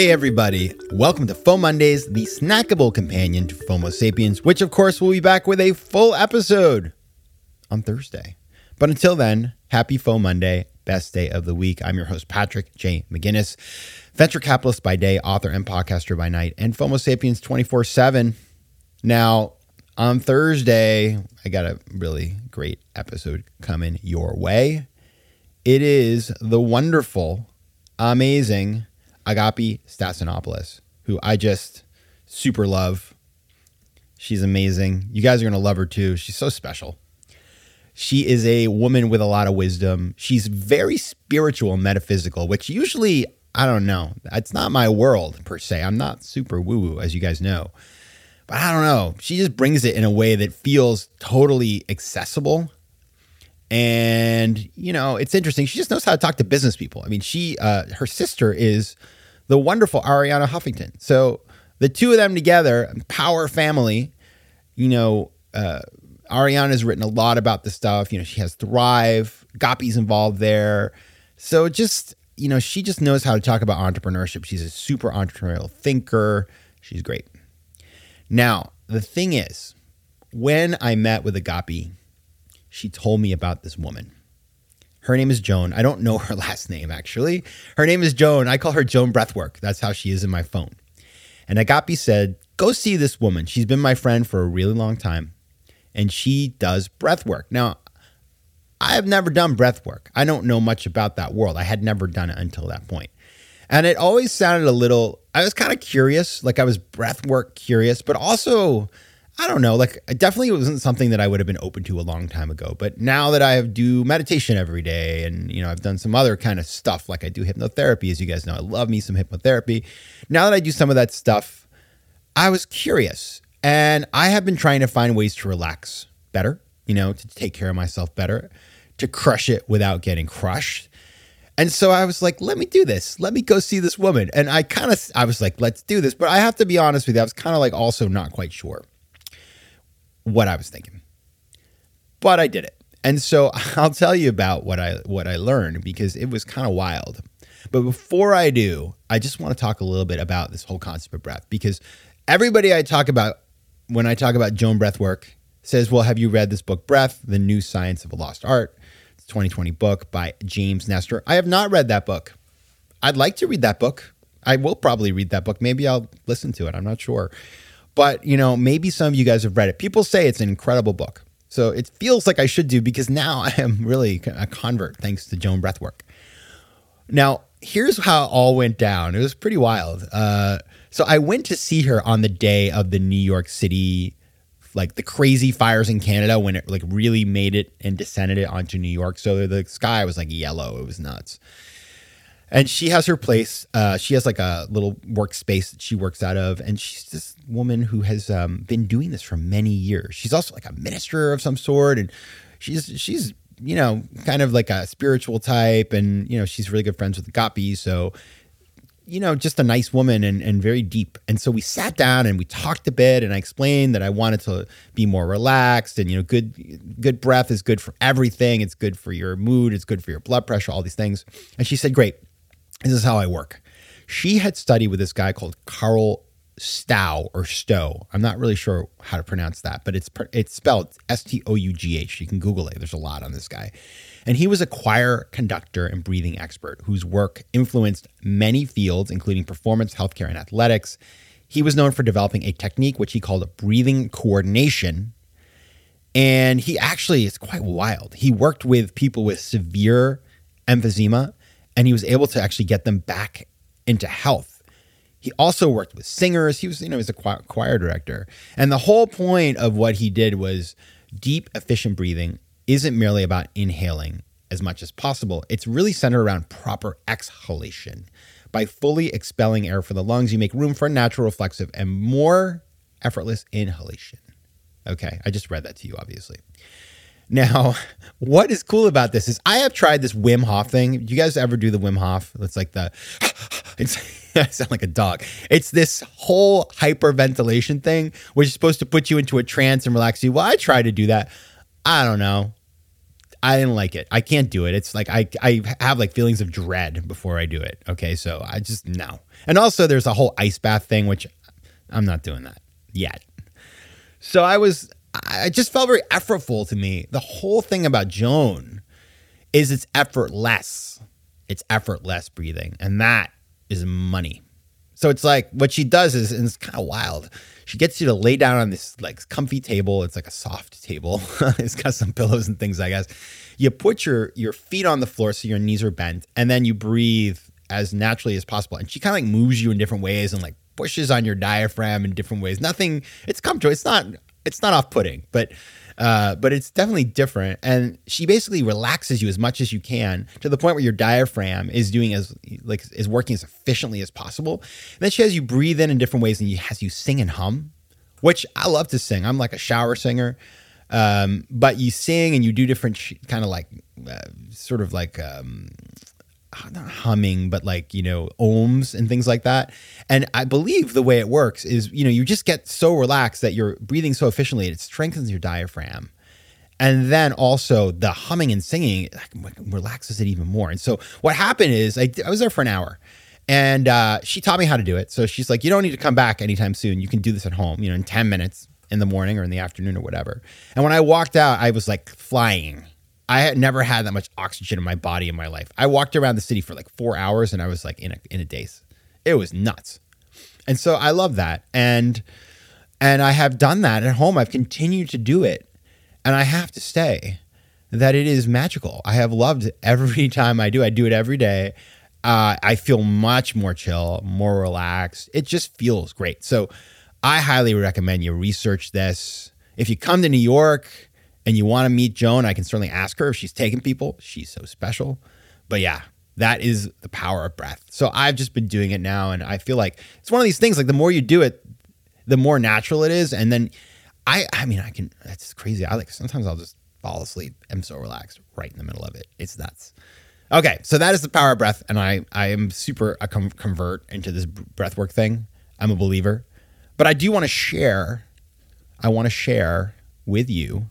Hey, everybody. Welcome to FOMO Mondays, the snackable companion to FOMO Sapiens, which, of course, will be back with a full episode on Thursday. But until then, happy FOMO Monday, best day of the week. I'm your host, Patrick J. McGinnis, venture capitalist by day, author and podcaster by night, and FOMO Sapiens 24 7. Now, on Thursday, I got a really great episode coming your way. It is the wonderful, amazing, Agapi Stassinopoulos, who I just super love. She's amazing. You guys are going to love her too. She's so special. She is a woman with a lot of wisdom. She's very spiritual and metaphysical, which usually, I don't know, it's not my world per se. I'm not super woo woo, as you guys know. But I don't know. She just brings it in a way that feels totally accessible and you know it's interesting. She just knows how to talk to business people. I mean she uh, her sister is the wonderful Arianna Huffington. So the two of them together power family you know uh, arianna's written a lot about the stuff. You know she has thrive Agapi's involved there. So just you know she just knows how to talk about entrepreneurship. She's a super entrepreneurial thinker. She's great. Now the thing is when i met with agapi she told me about this woman. Her name is Joan. I don't know her last name, actually. Her name is Joan. I call her Joan Breathwork. That's how she is in my phone. And Agapi said, Go see this woman. She's been my friend for a really long time, and she does breathwork. Now, I have never done breathwork. I don't know much about that world. I had never done it until that point. And it always sounded a little, I was kind of curious, like I was breathwork curious, but also I don't know, like definitely, it wasn't something that I would have been open to a long time ago. But now that I do meditation every day and you know, I've done some other kind of stuff like I do hypnotherapy as you guys know. I love me some hypnotherapy. Now that I do some of that stuff, I was curious and I have been trying to find ways to relax better, you know, to take care of myself better, to crush it without getting crushed. And so I was like, let me do this. Let me go see this woman. And I kind of, I was like, let's do this. But I have to be honest with you, I was kind of like also not quite sure what I was thinking. But I did it. And so I'll tell you about what I what I learned because it was kind of wild. But before I do, I just want to talk a little bit about this whole concept of breath because everybody I talk about when I talk about Joan Breathwork says, "Well, have you read this book Breath: The New Science of a Lost Art?" It's a 2020 book by James Nestor. I have not read that book. I'd like to read that book. I will probably read that book. Maybe I'll listen to it. I'm not sure. But, you know, maybe some of you guys have read it. People say it's an incredible book. So it feels like I should do because now I am really a convert thanks to Joan Breathwork. Now, here's how it all went down. It was pretty wild. Uh, so I went to see her on the day of the New York City, like the crazy fires in Canada when it like really made it and descended it onto New York. So the sky was like yellow. It was nuts and she has her place. Uh, she has like a little workspace that she works out of, and she's this woman who has um, been doing this for many years. She's also like a minister of some sort, and she's she's you know kind of like a spiritual type, and you know she's really good friends with Agapi, so you know just a nice woman and and very deep. And so we sat down and we talked a bit, and I explained that I wanted to be more relaxed, and you know good good breath is good for everything. It's good for your mood. It's good for your blood pressure. All these things. And she said, "Great." This is how I work. She had studied with this guy called Carl Stow or Stow. I'm not really sure how to pronounce that, but it's it's spelled S T O U G H. You can Google it. There's a lot on this guy. And he was a choir conductor and breathing expert whose work influenced many fields, including performance, healthcare, and athletics. He was known for developing a technique which he called breathing coordination. And he actually is quite wild. He worked with people with severe emphysema and he was able to actually get them back into health. He also worked with singers. He was, you know, he was a choir director. And the whole point of what he did was deep, efficient breathing isn't merely about inhaling as much as possible. It's really centered around proper exhalation. By fully expelling air from the lungs, you make room for a natural, reflexive, and more effortless inhalation. Okay, I just read that to you, obviously. Now, what is cool about this is I have tried this Wim Hof thing. You guys ever do the Wim Hof? It's like the, it's, I sound like a dog. It's this whole hyperventilation thing, which is supposed to put you into a trance and relax you. Well, I try to do that. I don't know. I didn't like it. I can't do it. It's like I I have like feelings of dread before I do it. Okay, so I just no. And also there's a whole ice bath thing which I'm not doing that yet. So I was I just felt very effortful to me. The whole thing about Joan is it's effortless. It's effortless breathing and that is money. So it's like what she does is, and it's kind of wild. She gets you to lay down on this like comfy table. It's like a soft table. it's got some pillows and things, I guess. You put your your feet on the floor so your knees are bent, and then you breathe as naturally as possible. And she kind of like moves you in different ways and like pushes on your diaphragm in different ways. Nothing. It's comfortable. It's not. It's not off putting, but uh, but it's definitely different. And she basically relaxes you as much as you can to the point where your diaphragm is doing as like is working as efficiently as possible. And then she has you breathe in in different ways and you has you sing and hum, which I love to sing. I'm like a shower singer. Um, but you sing and you do different sh- kind of like uh, sort of like um, not humming, but like, you know, ohms and things like that. And I believe the way it works is, you know, you just get so relaxed that you're breathing so efficiently, it strengthens your diaphragm. And then also the humming and singing relaxes it even more. And so what happened is I, I was there for an hour and uh, she taught me how to do it. So she's like, you don't need to come back anytime soon. You can do this at home, you know, in 10 minutes in the morning or in the afternoon or whatever. And when I walked out, I was like flying I had never had that much oxygen in my body in my life. I walked around the city for like four hours and I was like in a in a daze. It was nuts. And so I love that. And and I have done that at home. I've continued to do it. And I have to say that it is magical. I have loved every time I do. I do it every day. Uh, I feel much more chill, more relaxed. It just feels great. So I highly recommend you research this. If you come to New York, and you want to meet Joan, I can certainly ask her if she's taking people. She's so special. But yeah, that is the power of breath. So I've just been doing it now, and I feel like it's one of these things. Like the more you do it, the more natural it is. And then I, I mean, I can, that's crazy. I like sometimes I'll just fall asleep. I'm so relaxed right in the middle of it. It's nuts. Okay, so that is the power of breath, and I, I am super a convert into this breath work thing. I'm a believer, but I do want to share. I want to share with you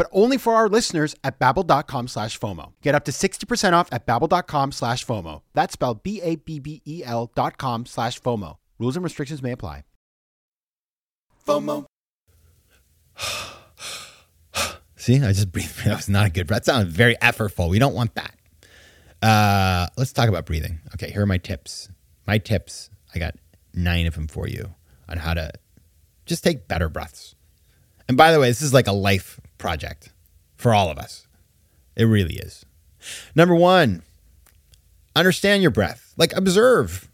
but only for our listeners at babbel.com slash FOMO. Get up to 60% off at babbel.com slash FOMO. That's spelled B-A-B-B-E-L dot com slash FOMO. Rules and restrictions may apply. FOMO. See, I just breathed. That was not a good breath. That sounded very effortful. We don't want that. Uh, let's talk about breathing. Okay, here are my tips. My tips. I got nine of them for you on how to just take better breaths. And by the way, this is like a life project for all of us. It really is. Number one, understand your breath. Like observe.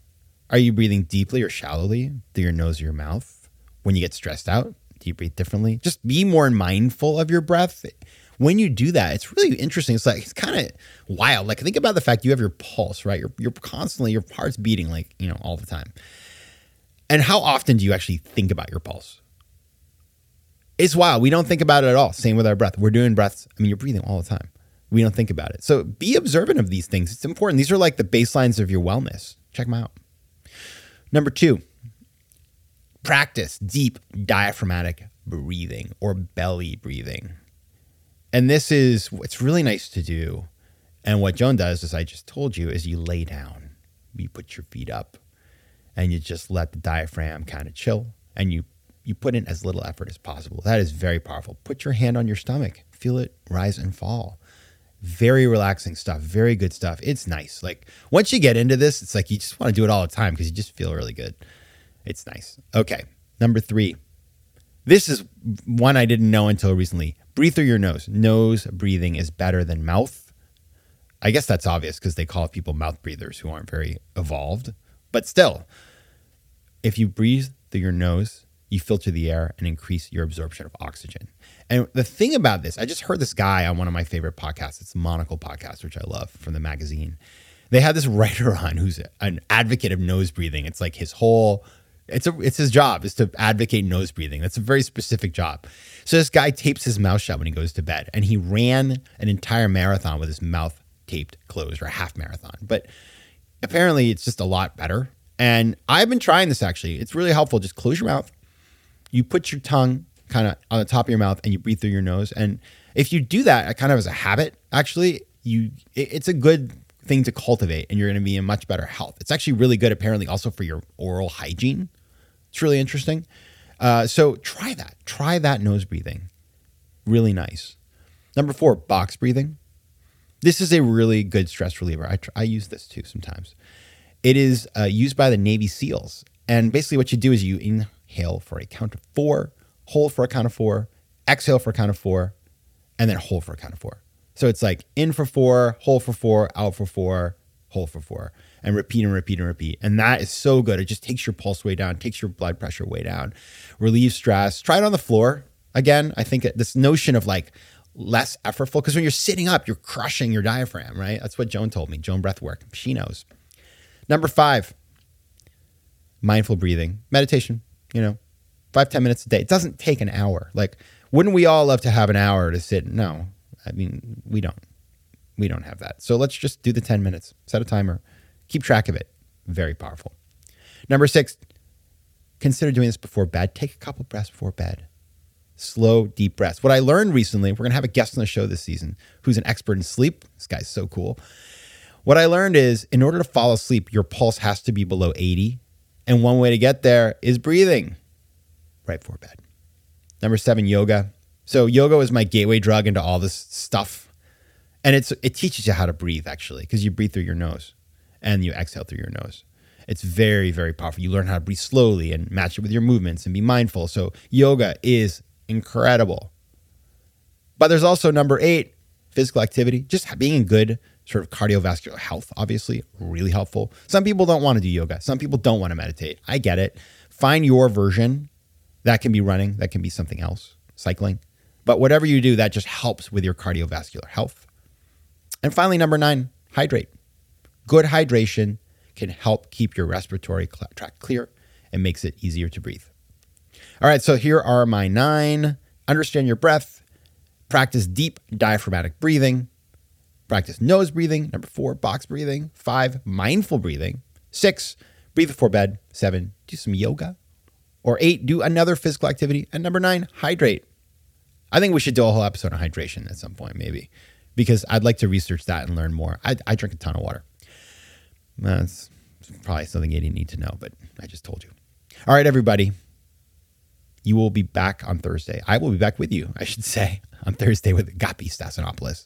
Are you breathing deeply or shallowly through your nose or your mouth? When you get stressed out, do you breathe differently? Just be more mindful of your breath. When you do that, it's really interesting. It's like it's kind of wild. Like think about the fact you have your pulse, right? You're you're constantly your heart's beating like, you know, all the time. And how often do you actually think about your pulse? It's wild. We don't think about it at all. Same with our breath. We're doing breaths. I mean, you're breathing all the time. We don't think about it. So be observant of these things. It's important. These are like the baselines of your wellness. Check them out. Number two, practice deep diaphragmatic breathing or belly breathing. And this is what's really nice to do. And what Joan does, as I just told you, is you lay down, you put your feet up, and you just let the diaphragm kind of chill and you you put in as little effort as possible. That is very powerful. Put your hand on your stomach, feel it rise and fall. Very relaxing stuff, very good stuff. It's nice. Like once you get into this, it's like you just want to do it all the time because you just feel really good. It's nice. Okay, number three. This is one I didn't know until recently. Breathe through your nose. Nose breathing is better than mouth. I guess that's obvious because they call people mouth breathers who aren't very evolved. But still, if you breathe through your nose, you filter the air and increase your absorption of oxygen. And the thing about this, I just heard this guy on one of my favorite podcasts. It's Monocle podcast, which I love from the magazine. They had this writer on who's an advocate of nose breathing. It's like his whole it's a it's his job is to advocate nose breathing. That's a very specific job. So this guy tapes his mouth shut when he goes to bed, and he ran an entire marathon with his mouth taped closed, or a half marathon. But apparently, it's just a lot better. And I've been trying this actually. It's really helpful. Just close your mouth, you put your tongue kind of on the top of your mouth and you breathe through your nose. And if you do that kind of as a habit, actually, you it, it's a good thing to cultivate and you're going to be in much better health. It's actually really good, apparently, also for your oral hygiene. It's really interesting. Uh, so try that. Try that nose breathing. Really nice. Number four, box breathing. This is a really good stress reliever. I, tr- I use this too sometimes. It is uh, used by the Navy SEALs. And basically, what you do is you inhale for a count of four, hold for a count of four, exhale for a count of four, and then hold for a count of four. So it's like in for four, hold for four, out for four, hold for four, and repeat and repeat and repeat. And that is so good. It just takes your pulse way down, takes your blood pressure way down, relieves stress. Try it on the floor. Again, I think this notion of like less effortful, because when you're sitting up, you're crushing your diaphragm, right? That's what Joan told me. Joan Breathwork. She knows. Number five, mindful breathing, meditation, you know, five ten minutes a day. It doesn't take an hour. Like, wouldn't we all love to have an hour to sit? No, I mean, we don't. We don't have that. So let's just do the 10 minutes, set a timer, keep track of it. Very powerful. Number six, consider doing this before bed. Take a couple breaths before bed. Slow, deep breaths. What I learned recently, we're going to have a guest on the show this season who's an expert in sleep. This guy's so cool. What I learned is in order to fall asleep, your pulse has to be below 80. And one way to get there is breathing right before bed. Number seven, yoga. So yoga is my gateway drug into all this stuff. And it's it teaches you how to breathe actually, because you breathe through your nose and you exhale through your nose. It's very, very powerful. You learn how to breathe slowly and match it with your movements and be mindful. So yoga is incredible. But there's also number eight, physical activity, just being in good sort of cardiovascular health, obviously, really helpful. Some people don't want to do yoga. Some people don't want to meditate. I get it. Find your version. That can be running, that can be something else, cycling. But whatever you do, that just helps with your cardiovascular health. And finally, number nine, hydrate. Good hydration can help keep your respiratory tract clear and makes it easier to breathe. All right, so here are my nine. Understand your breath, practice deep diaphragmatic breathing, practice nose breathing. Number four, box breathing. Five, mindful breathing. Six, breathe before bed. Seven, do some yoga. Or eight, do another physical activity. And number nine, hydrate. I think we should do a whole episode on hydration at some point, maybe, because I'd like to research that and learn more. I, I drink a ton of water. That's probably something you didn't need to know, but I just told you. All right, everybody. You will be back on Thursday. I will be back with you, I should say, on Thursday with Agapi Stassinopoulos,